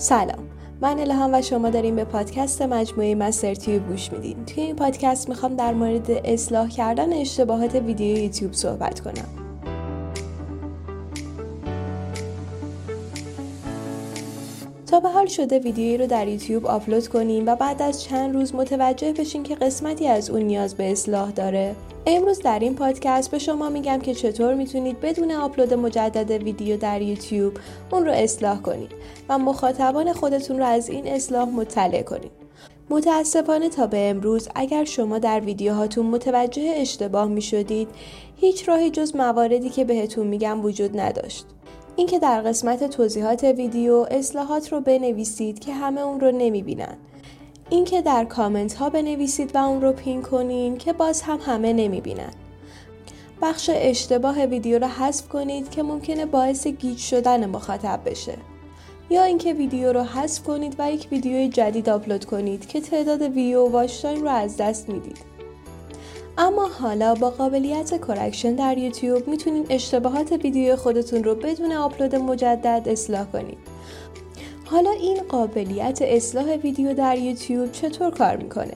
سلام. من الهام و شما داریم به پادکست مجموعه مستر تیوب گوش میدین. توی این پادکست می‌خوام در مورد اصلاح کردن اشتباهات ویدیو یوتیوب صحبت کنم. تا به حال شده ویدیویی رو در یوتیوب آپلود کنیم و بعد از چند روز متوجه بشین که قسمتی از اون نیاز به اصلاح داره امروز در این پادکست به شما میگم که چطور می‌تونید بدون آپلود مجدد ویدیو در یوتیوب اون رو اصلاح کنید و مخاطبان خودتون رو از این اصلاح مطلع کنید. متاسفانه تا به امروز اگر شما در ویدیوهاتون متوجه اشتباه می شدید هیچ راهی جز مواردی که بهتون میگم وجود نداشت. اینکه در قسمت توضیحات ویدیو اصلاحات رو بنویسید که همه اون رو نمی بینن. اینکه در کامنت ها بنویسید و اون رو پین کنین که باز هم همه نمی بینن. بخش اشتباه ویدیو رو حذف کنید که ممکنه باعث گیج شدن مخاطب بشه. یا اینکه ویدیو رو حذف کنید و یک ویدیوی جدید آپلود کنید که تعداد ویو واچ رو از دست می‌دید. اما حالا با قابلیت correction در یوتیوب می‌تونید اشتباهات ویدیو خودتون رو بدون آپلود مجدد اصلاح کنید. حالا این قابلیت اصلاح ویدیو در یوتیوب چطور کار می‌کنه؟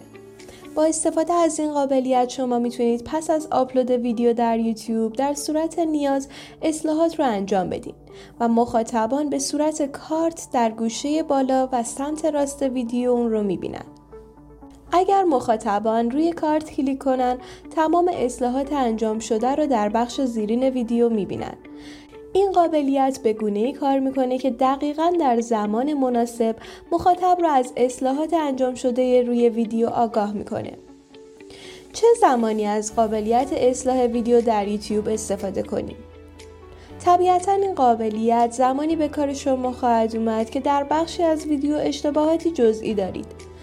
با استفاده از این قابلیت شما می‌تونید پس از آپلود ویدیو در یوتیوب در صورت نیاز اصلاحات رو انجام بدین و مخاطبان به صورت کارت در گوشه بالا و سمت راست ویدیو اون رو می‌بینن. اگر مخاطبان روی کارت کلیک کنن تمام اصلاحات انجام شده رو در بخش زیرین ویدیو می‌بینن این قابلیت به گونه ای کار می‌کنه که دقیقا در زمان مناسب مخاطب را از اصلاحات انجام شده روی ویدیو آگاه می‌کنه. چه زمانی از قابلیت اصلاح ویدیو در یوتیوب استفاده کنیم؟ طبیعتا این قابلیت زمانی به کار شما خواهد اومد که در بخشی از ویدیو اشتباهاتی جزئی دارید.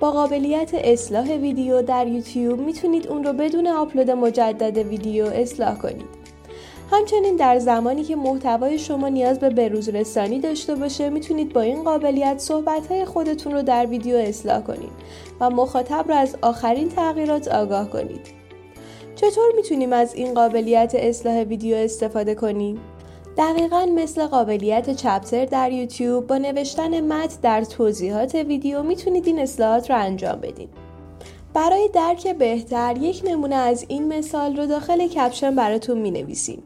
با قابلیت اصلاح ویدیو در یوتیوب می‌تونید اون رو بدون آپلود مجدد ویدیو اصلاح کنید. همچنین در زمانی که محتوای شما نیاز به بروز رسانی داشته باشه می‌تونید با این قابلیت صحبت خودتون رو در ویدیو اصلاح کنید و مخاطب رو از آخرین تغییرات آگاه کنید. چطور می‌تونیم از این قابلیت اصلاح ویدیو استفاده کنیم؟ دقیقا مثل قابلیت چپتر در یوتیوب با نوشتن متن در توضیحات ویدیو می‌تونید این اصلاحات رو انجام بدید. برای درک بهتر یک نمونه از این مثال رو داخل کپشن براتون می نویسیم.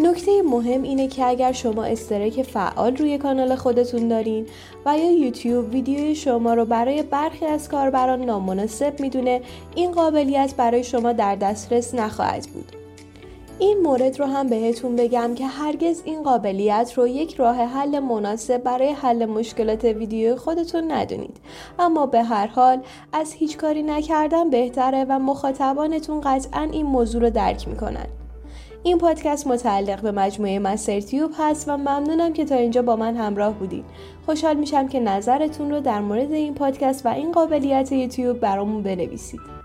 نکته مهم اینه که اگر شما استرک فعال روی کانال خودتون دارین و یا یوتیوب ویدیوی شما رو برای برخی از کاربران نامناسب می‌دونه این قابلیت برای شما در دسترس نخواهد بود. این مورد رو هم بهتون بگم که هرگز این قابلیت رو یک راه حل مناسب برای حل مشکلات ویدیو خودتون ندونید اما به هر حال از هیچ کاری نکردن بهتره و مخاطبانتون قطعا این موضوع رو درک می‌کنن این پادکست متعلق به مجموعه مستر تیوب هست و ممنونم که تا اینجا با من همراه بودین. خوشحال میشم که نظرتون رو در مورد این پادکست و این قابلیت یوتیوب برامون بنویسید.